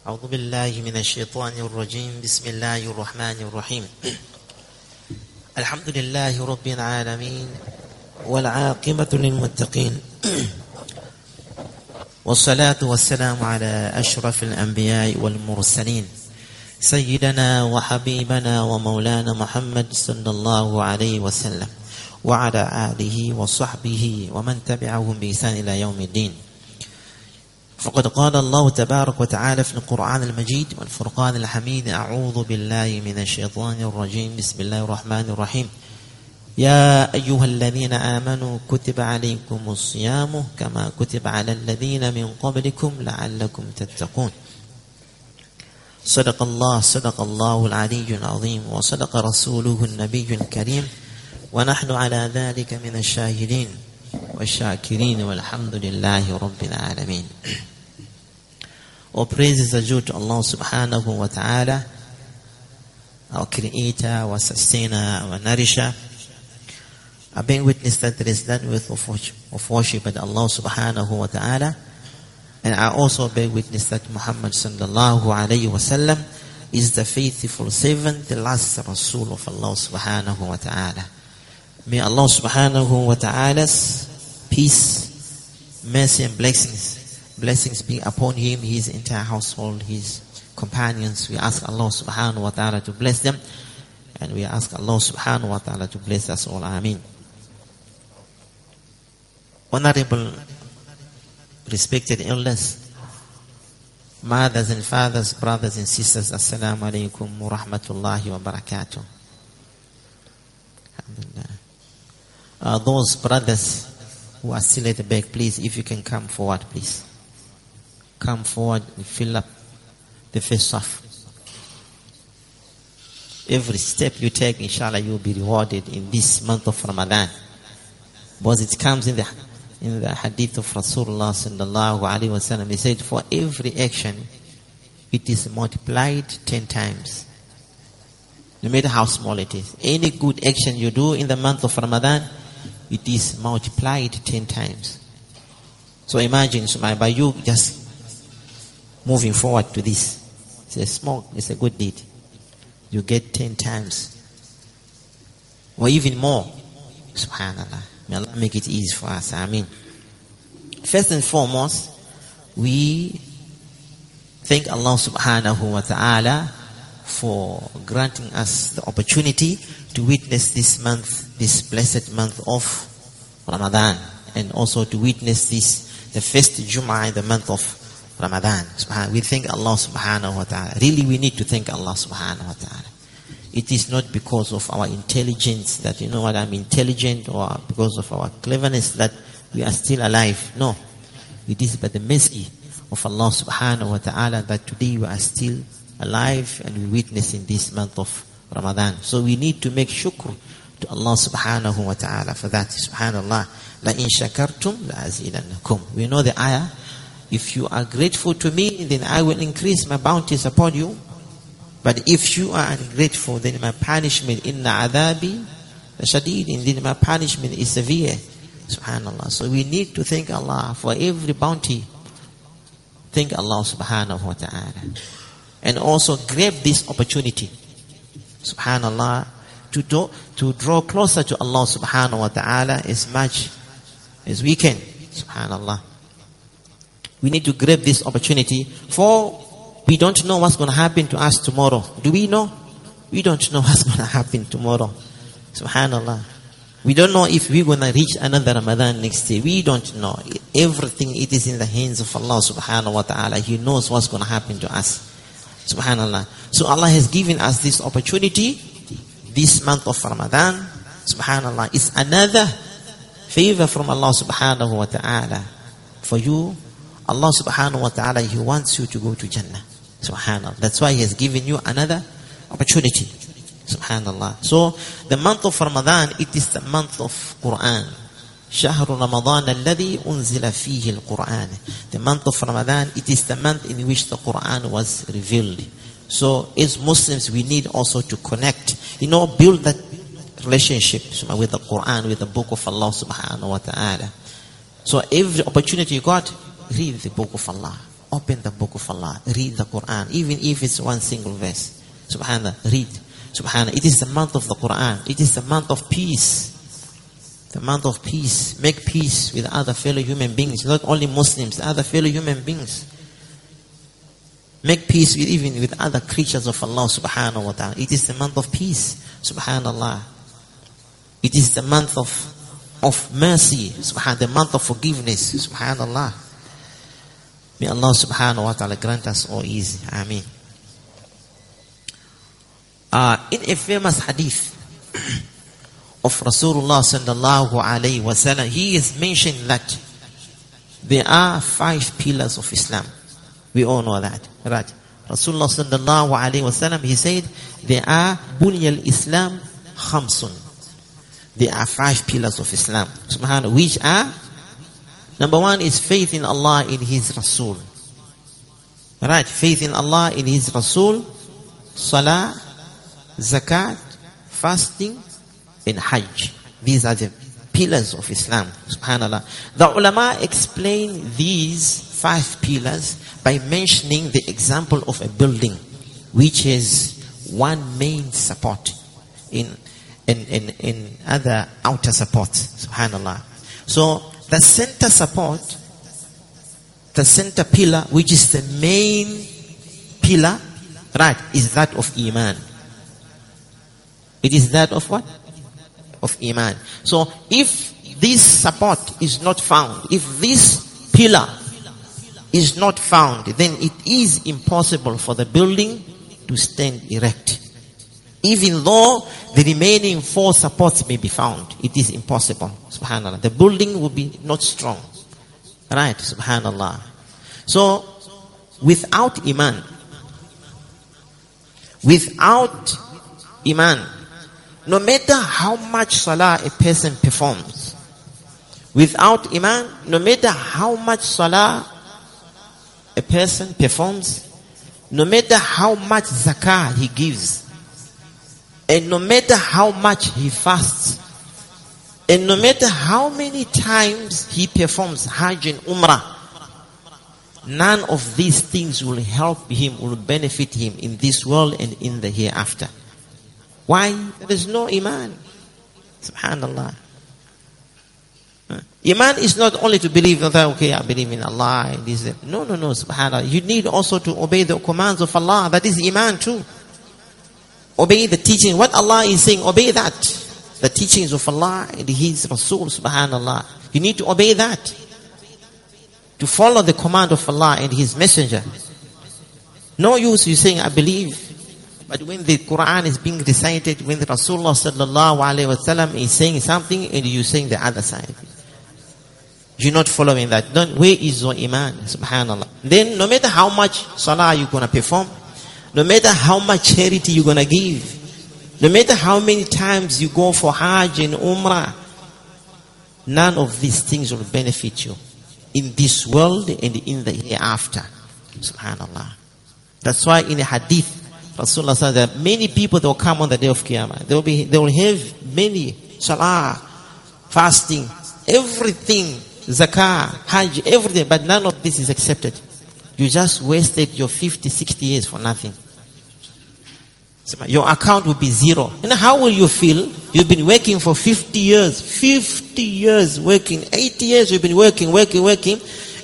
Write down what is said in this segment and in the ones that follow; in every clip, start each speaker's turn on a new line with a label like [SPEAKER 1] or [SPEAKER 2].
[SPEAKER 1] أعوذ بالله من الشيطان الرجيم. بسم الله الرحمن الرحيم. الحمد لله رب العالمين والعاقبة للمتقين. والصلاة والسلام على أشرف الأنبياء والمرسلين. سيدنا وحبيبنا ومولانا محمد صلى الله عليه وسلم. وعلى آله وصحبه ومن تبعهم بإحسان إلى يوم الدين. فقد قال الله تبارك وتعالى في القرآن المجيد والفرقان الحميد أعوذ بالله من الشيطان الرجيم بسم الله الرحمن الرحيم. يا أيها الذين آمنوا كتب عليكم الصيام كما كتب على الذين من قبلكم لعلكم تتقون. صدق الله صدق الله العلي العظيم وصدق رسوله النبي الكريم ونحن على ذلك من الشاهدين. والشاكرين والحمد لله رب العالمين All praises are due to Allah subhanahu wa ta'ala, our creator, our sustainer, our nourisher. I bear witness that there is none worth of worship but Allah subhanahu wa ta'ala. And I also bear witness that Muhammad sallallahu alayhi wa sallam is the faithful servant, the last Rasul of Allah subhanahu wa ta'ala. May Allah subhanahu wa ta'ala's peace, mercy and blessings blessings be upon him, his entire household, his companions. We ask Allah subhanahu wa ta'ala to bless them. And we ask Allah subhanahu wa ta'ala to bless us all. Ameen. Honorable, respected elders, mothers and fathers, brothers and sisters, Assalamu alaikum wa rahmatullahi wa barakatuh. Uh, those brothers who are still at the back, please, if you can come forward, please come forward and fill up the first half. Every step you take, inshallah, you will be rewarded in this month of Ramadan. Because it comes in the in the hadith of Rasulullah sallallahu alaihi wasallam. He said, for every action, it is multiplied ten times. No matter how small it is. Any good action you do in the month of Ramadan, it is multiplied ten times. So imagine, by you just moving forward to this. It's a small, it's a good deed. You get 10 times. Or even more. Subhanallah. May Allah make it easy for us. I mean, first and foremost, we thank Allah subhanahu wa ta'ala for granting us the opportunity to witness this month, this blessed month of Ramadan, and also to witness this, the first Jum'ah in the month of Ramadan. We thank Allah subhanahu wa ta'ala. Really, we need to thank Allah subhanahu wa ta'ala. It is not because of our intelligence that, you know what, I'm intelligent or because of our cleverness that we are still alive. No. It is by the mercy of Allah subhanahu wa ta'ala that today we are still alive and we witness in this month of Ramadan. So we need to make shukr to Allah subhanahu wa ta'ala for that. Subhanallah. La in shakartum la azidannakum. We know the ayah if you are grateful to me, then I will increase my bounties upon you. But if you are ungrateful, then my punishment, inna adabi, shadid, indeed my punishment is severe. Subhanallah. So we need to thank Allah for every bounty. Thank Allah subhanahu wa ta'ala. And also grab this opportunity. Subhanallah. To, do, to draw closer to Allah subhanahu wa ta'ala as much as we can. Subhanallah. We need to grab this opportunity for we don't know what's going to happen to us tomorrow. Do we know? We don't know what's going to happen tomorrow. Subhanallah. We don't know if we're going to reach another Ramadan next year. We don't know. Everything it is in the hands of Allah subhanahu wa ta'ala. He knows what's going to happen to us. Subhanallah. So Allah has given us this opportunity this month of Ramadan. Subhanallah. It's another favor from Allah subhanahu wa ta'ala for you Allah subhanahu wa ta'ala, He wants you to go to Jannah. Subhanallah. That's why He has given you another opportunity. Subhanallah. So, the month of Ramadan, it is the month of Quran. شهر رمضان الذي أنزل فيه القرآن. The month of Ramadan, it is the month in which the Qur'an was revealed. So as Muslims, we need also to connect, you know, build that relationship with the Qur'an, with the book of Allah subhanahu wa ta'ala. So every opportunity you got, read the book of Allah. Open the book of Allah. Read the Qur'an, even if it's one single verse. Subhanallah, read. Subhanahu. it is the month of the Qur'an. It is the month of peace. The month of peace. Make peace with other fellow human beings. Not only Muslims, other fellow human beings. Make peace with, even with other creatures of Allah subhanahu wa ta'ala. It is the month of peace. Subhanallah. It is the month of, of mercy. Subhan, the month of forgiveness. Subhanallah. May Allah subhanahu wa ta'ala grant us all easy. Ameen. Uh, in a famous hadith of Rasulullah sallallahu alayhi wasallam, he is mentioned that there are five pillars of Islam. We all know that, right? Rasulullah sallallahu alayhi wasallam, he said, there are bunyal Islam khamsun. There are five pillars of Islam, subhanahu, which are, number one is faith in Allah, in His Rasul. Right? Faith in Allah, in His Rasul, Salah, zakat, fasting, and hajj. These are the pillars of Islam. Subhanallah. The ulama explain these five pillars by mentioning the example of a building which has one main support in in, in, in other outer supports. Subhanallah. So the center support, the center pillar, which is the main pillar, right, is that of Iman. It is that of what? Of Iman. So if this support is not found, if this pillar is not found, then it is impossible for the building to stand erect. Even though the remaining four supports may be found, it is impossible. Subhanallah. The building will be not strong. Right? Subhanallah. So, without Iman, without Iman, no matter how much salah a person performs, without iman, no matter how much salah a person performs, no matter how much zakah he gives, and no matter how much he fasts, and no matter how many times he performs Hajj and Umrah, none of these things will help him, will benefit him in this world and in the hereafter. Why? There is no Iman. Subhanallah. Iman is not only to believe that, okay, I believe in Allah. This, no, no, no, subhanAllah. You need also to obey the commands of Allah. That is Iman too. Obey the teaching. What Allah is saying, obey that. The teachings of Allah and His Rasul, subhanAllah. You need to obey that. To follow the command of Allah and His Messenger. No use you saying, I believe. But when the Quran is being recited, when the Rasulullah sallallahu alaihi wasallam is saying something and you saying the other side, you're not following that. Then where is your iman? Subhanallah. Then no matter how much salah you're gonna perform, no matter how much charity you're gonna give, no matter how many times you go for Hajj and Umrah, none of these things will benefit you in this world and in the hereafter. Subhanallah. That's why in the hadith, Rasulullah said that many people that will come on the day of Qiyamah. They will be, they will have many salah, fasting, everything, zakah, hajj, everything, but none of this is accepted. You just wasted your 50, 60 years for nothing. Your account will be zero. And how will you feel? You've been working for 50 years, 50 years working, 80 years you've been working, working, working,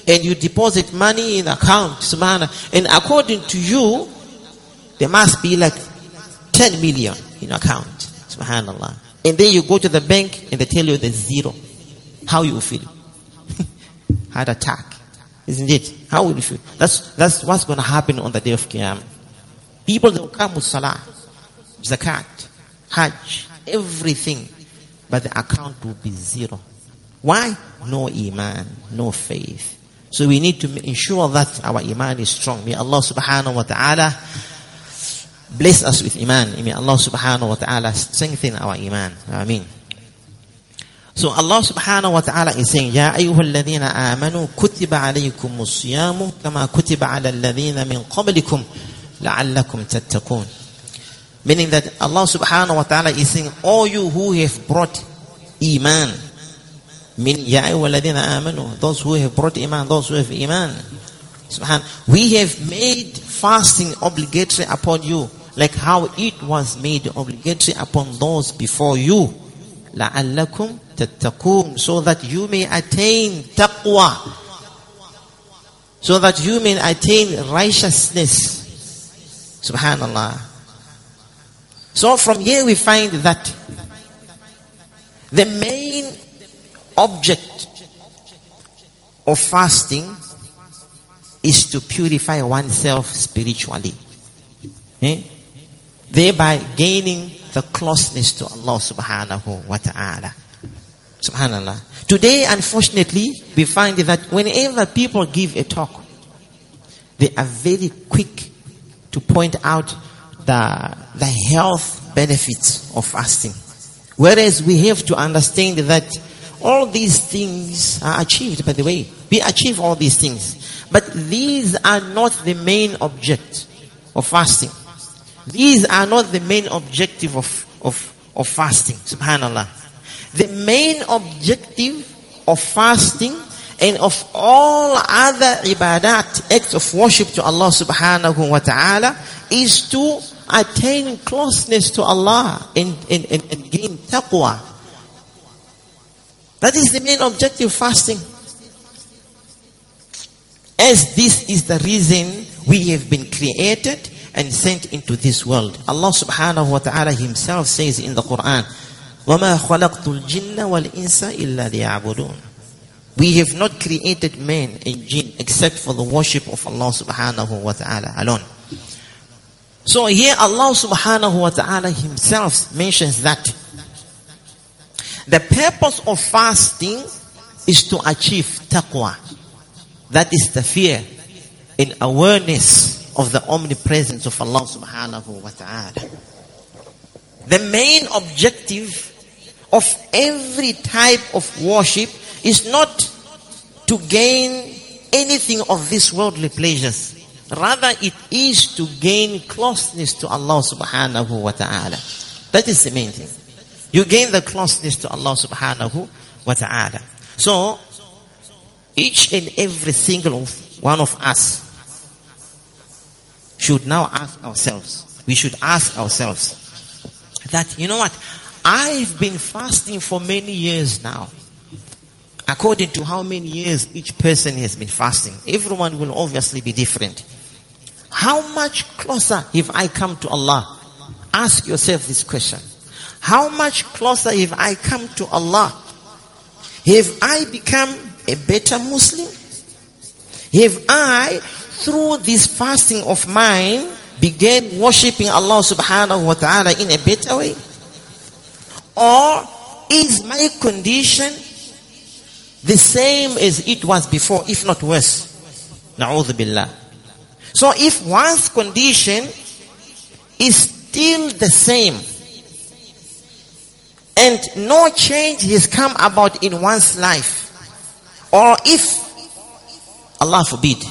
[SPEAKER 1] and you deposit money in account, and according to you, there must be like 10 million in your account. Subhanallah. And then you go to the bank and they tell you there's zero. How you feel? Heart attack. Isn't it? How will you feel? That's, that's what's going to happen on the day of Qiyamah. People that will come with salah, zakat, hajj, everything. But the account will be zero. Why? No iman, no faith. So we need to ensure that our iman is strong. May Allah subhanahu wa ta'ala bless us with iman. May Allah subhanahu wa ta'ala strengthen our iman. Ameen. So Allah subhanahu wa ta'ala is saying, Ya ayyuhalladhina amanu kutiba alaykum siyamu kama kutiba ala alladhina min qablikum la'allakum tattaqun. Meaning that Allah subhanahu wa ta'ala is saying, all you who have brought iman, meaning Ya ayyuhalladhina amanu, those who have brought iman, those who have iman, Subhan. We have made fasting obligatory upon you, like how it was made obligatory upon those before you. لَعَلَّكُمْ تَتَّقُونَ So that you may attain taqwa. So that you may attain righteousness. Subhanallah. So from here we find that the main object of fasting is to purify oneself spiritually. Eh? Thereby gaining the closeness to Allah subhanahu wa ta'ala. Subhanallah. Today, unfortunately, we find that whenever people give a talk, they are very quick to point out the, the health benefits of fasting. Whereas we have to understand that all these things are achieved, by the way. We achieve all these things. But these are not the main object of fasting. These are not the main objective of, of, of fasting. Subhanallah. The main objective of fasting and of all other ibadat, acts of worship to Allah subhanahu wa ta'ala is to attain closeness to Allah and, and, and, and gain taqwa. That is the main objective of fasting. As this is the reason we have been created and sent into this world. Allah subhanahu wa ta'ala himself says in the Quran, وَمَا خَلَقْتُ الْجِنَّ وَالْإِنسَ إِلَّا لِيَعْبُدُونَ We have not created man and jinn except for the worship of Allah subhanahu wa ta'ala alone. So here Allah subhanahu wa ta'ala himself mentions that the purpose of fasting is to achieve taqwa. That is the fear and awareness of the omnipresence of Allah subhanahu wa ta'ala. The main objective of every type of worship is not to gain anything of these worldly pleasures. Rather, it is to gain closeness to Allah subhanahu wa ta'ala. That is the main thing. You gain the closeness to Allah subhanahu wa ta'ala. So, each and every single one of us should now ask ourselves, we should ask ourselves that, you know what, I've been fasting for many years now. According to how many years each person has been fasting, everyone will obviously be different. How much closer have I come to Allah? Ask yourself this question. How much closer have I come to Allah? Have I become a better Muslim? Have I, through this fasting of mine, began worshipping Allah subhanahu wa ta'ala in a better way? Or is my condition the same as it was before, if not worse? Na'udhu billah. So if one's condition is still the same and no change has come about in one's life, or if, Allah forbid,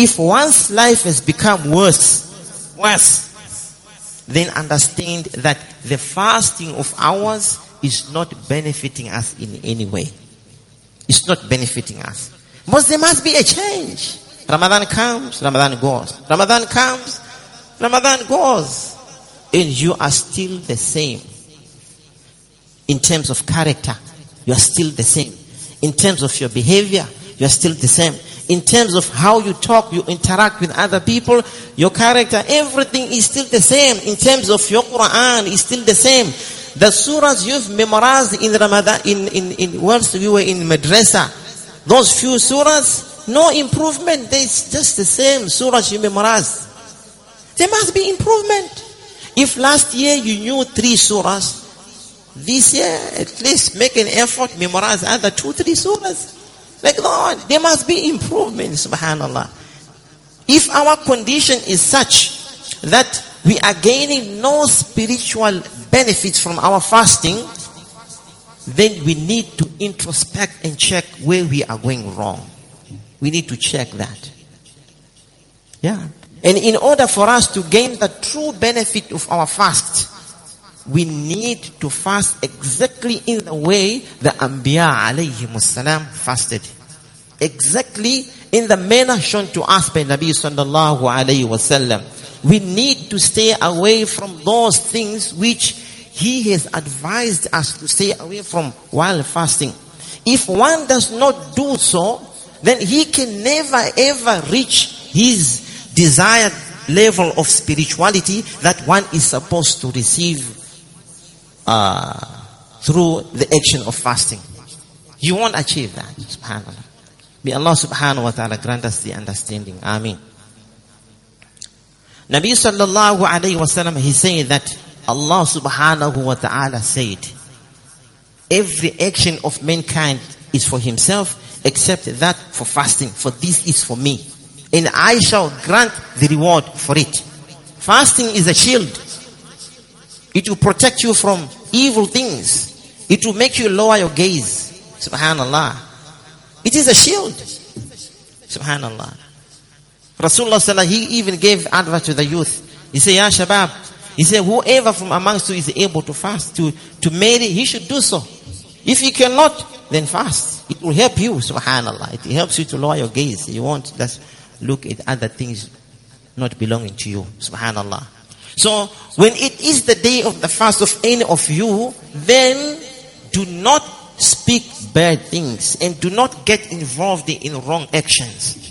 [SPEAKER 1] if one's life has become worse, worse, then understand that the fasting of ours is not benefiting us in any way. It's not benefiting us. But there must be a change. Ramadan comes, Ramadan goes. Ramadan comes, Ramadan goes. And you are still the same. In terms of character, you are still the same. In terms of your behavior, you are still the same. In terms of how you talk, you interact with other people, your character, everything is still the same. In terms of your Quran, is still the same. The surahs you've memorized in Ramadan, in, in, in once we were in madrasa, those few surahs, no improvement. It's just the same surah you memorized. There must be improvement. If last year you knew three surahs, this year at least make an effort, memorize other two, three surahs. Like Lord, there must be improvement, subhanAllah. If our condition is such that we are gaining no spiritual benefits from our fasting, then we need to introspect and check where we are going wrong. We need to check that. Yeah. And in order for us to gain the true benefit of our fast, we need to fast exactly in the way the Anbiya alayhi fasted. exactly in the manner shown to us by Nabi sallallahu alayhi wasallam. We need to stay away from those things which he has advised us to stay away from while fasting. If one does not do so, then he can never ever reach his desired level of spirituality that one is supposed to receive uh, through the action of fasting. You won't achieve that, subhanAllah. May Allah subhanahu wa ta'ala grant us the understanding. Ameen. Nabi sallallahu alayhi wa sallam, he said that Allah subhanahu wa ta'ala said, every action of mankind is for himself except that for fasting. For this is for me. And I shall grant the reward for it. Fasting is a shield. It will protect you from evil things. It will make you lower your gaze. Subhanallah. It is a shield. Subhanallah. Rasulullah he even gave advice to the youth. He said, Ya Shabab, he said, whoever from amongst you is able to fast, to, to marry, he should do so. If you cannot, then fast. It will help you, subhanAllah. It helps you to lower your gaze. You won't just look at other things not belonging to you, subhanAllah. So, when it is the day of the fast of any of you, then do not speak bad things and do not get involved in wrong actions.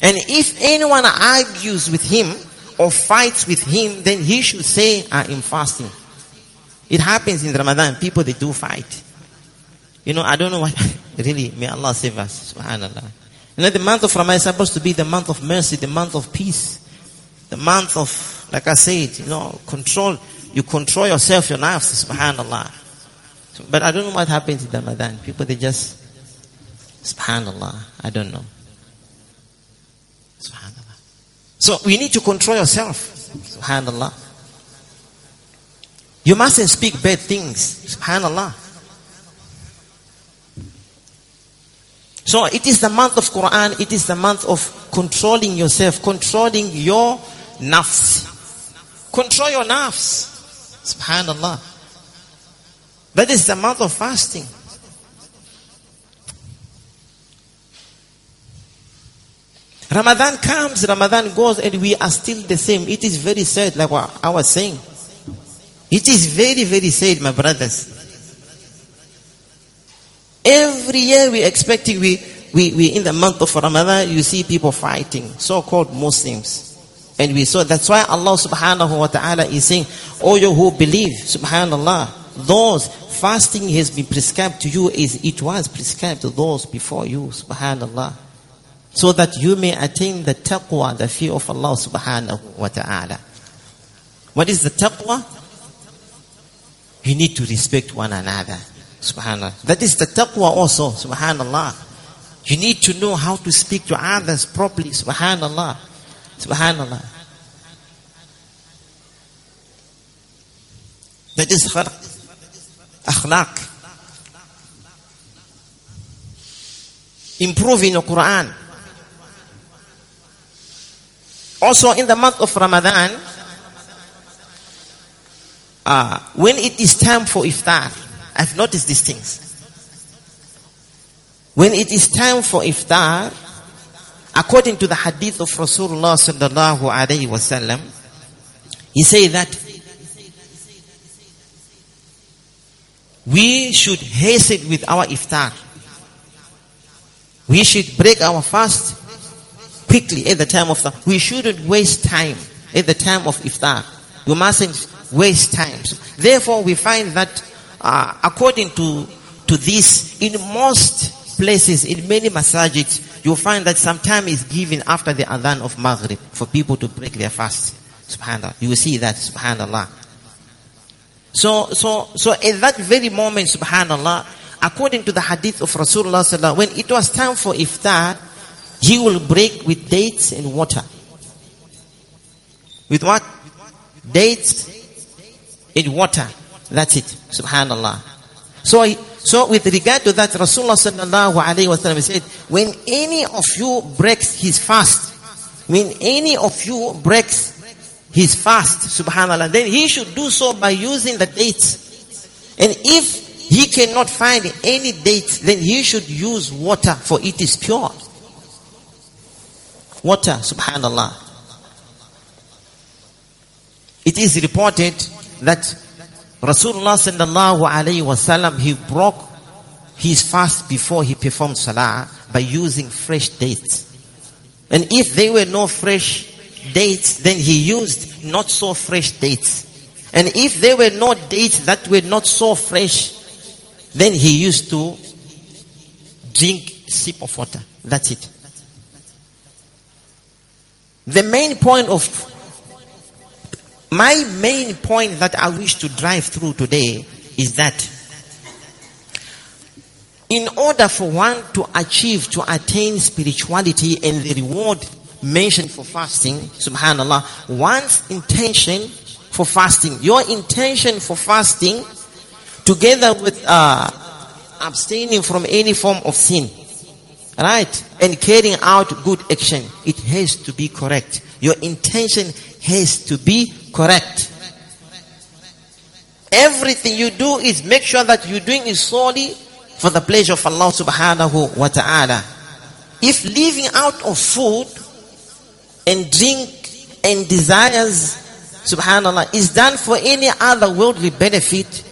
[SPEAKER 1] And if anyone argues with him or fights with him, then he should say, I am fasting. It happens in Ramadan. People, they do fight. You know, I don't know why. really, may Allah save us. Subhanallah. You know, the month of Ramadan is supposed to be the month of mercy, the month of peace, the month of, like I said, you know, control. You control yourself, your nafs, subhanallah. But I don't know what happens in Ramadan. People, they just, subhanallah, I don't know. Subhanallah. So we need to control yourself. Subhanallah. You mustn't speak bad things. Subhanallah. So it is the month of Quran, it is the month of controlling yourself, controlling your nafs. Control your nafs. Subhanallah. That is the month of fasting. Ramadan comes, Ramadan goes, and we are still the same. It is very sad, like what I was saying. It is very, very sad, my brothers. Every year we expecting, we, we, we, in the month of Ramadan, you see people fighting, so-called Muslims. And we saw, that's why Allah subhanahu wa ta'ala is saying, all you who believe, subhanallah, those fasting has been prescribed to you is it was prescribed to those before you, subhanallah. So that you may attain the taqwa, the fear of Allah subhanahu wa ta'ala. What is the taqwa? You need to respect one another. Subhanallah. That is the taqwa also, subhanallah. You need to know how to speak to others properly, subhanallah. Subhanallah. That is kharq akhlaq. Improving the Quran. Also in the month of Ramadan, uh, when it is time for iftar, I've noticed these things. When it is time for iftar, according to the hadith of Rasulullah sallallahu alaihi wasallam, he said that we should hasten with our iftar. We should break our fast quickly at the time of the, we shouldn't waste time at the time of iftar. We mustn't waste time. Therefore, we find that uh, according to to this, in most places, in many masajid, you'll find that some time is given after the adhan of Maghrib for people to break their fast. Subhanallah. You will see that, subhanallah. So, so, so at that very moment, subhanallah, according to the hadith of Rasulullah sallallahu when it was time for iftar, he will break with dates and water. With what? Dates and water. That's it. Subhanallah. So, so with regard to that, Rasulullah sallallahu alayhi wa said, when any of you breaks his fast, when any of you breaks his fast, subhanAllah, then he should do so by using the dates. And if he cannot find any dates, then he should use water for it is pure. water, subhanallah. It is reported that Rasulullah sallallahu alayhi wasallam, he broke his fast before he performed salah by using fresh dates. And if there were no fresh dates, then he used not so fresh dates. And if there were no dates that were not so fresh, then he used to drink sip of water. That's it. The main point of my main point that I wish to drive through today is that in order for one to achieve, to attain spirituality and the reward mentioned for fasting, subhanallah, one's intention for fasting, your intention for fasting, together with uh, abstaining from any form of sin, right, and carrying out good action, it has to be correct. Your intention has to be correct. Everything you do is make sure that you're doing it solely for the pleasure of Allah subhanahu wa ta'ala. If living out of food and drink and desires, subhanallah, is done for any other worldly benefit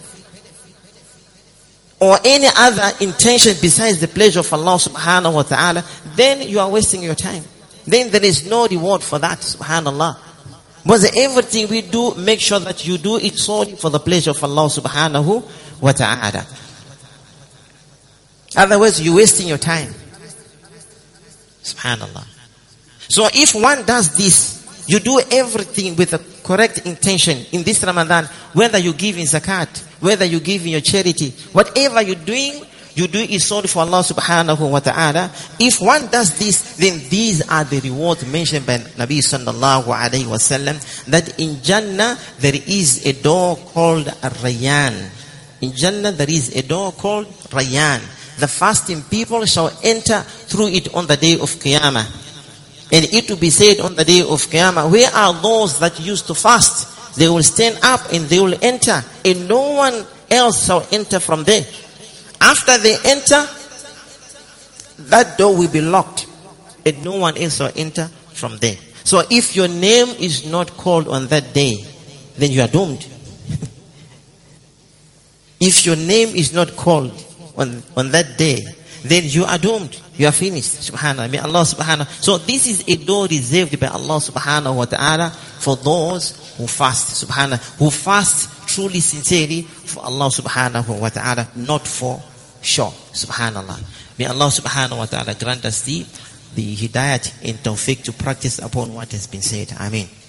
[SPEAKER 1] or any other intention besides the pleasure of Allah subhanahu wa ta'ala, then you are wasting your time. Then there is no reward for that, subhanallah. But everything we do, make sure that you do it solely for the pleasure of Allah subhanahu wa ta'ala. Otherwise, you're wasting your time. Subhanallah. So if one does this, you do everything with the correct intention in this Ramadan, whether you give in zakat, whether you give in your charity, whatever you're doing, you do it solely for Allah subhanahu wa ta'ala. If one does this, then these are the rewards mentioned by Nabi sallallahu alayhi wasallam that in Jannah there is a door called Rayyan. In Jannah there is a door called Rayyan the fasting people shall enter through it on the day of Qiyamah. And it will be said on the day of Qiyamah, where are those that used to fast? They will stand up and they will enter, and no one else shall enter from there. After they enter, that door will be locked, and no one else will enter from there. So if your name is not called on that day, then you are doomed. if your name is not called, on, on that day, then you are doomed. You are finished. Subhanallah. May Allah. So this is a door reserved by Allah subhanahu wa ta'ala for those who fast. Subhanallah. Who fast truly sincerely for Allah subhanahu wa ta'ala, not for show. Subhanallah. May Allah subhanahu wa ta'ala grant us the, the hidayat and tawfiq to practice upon what has been said. Amen.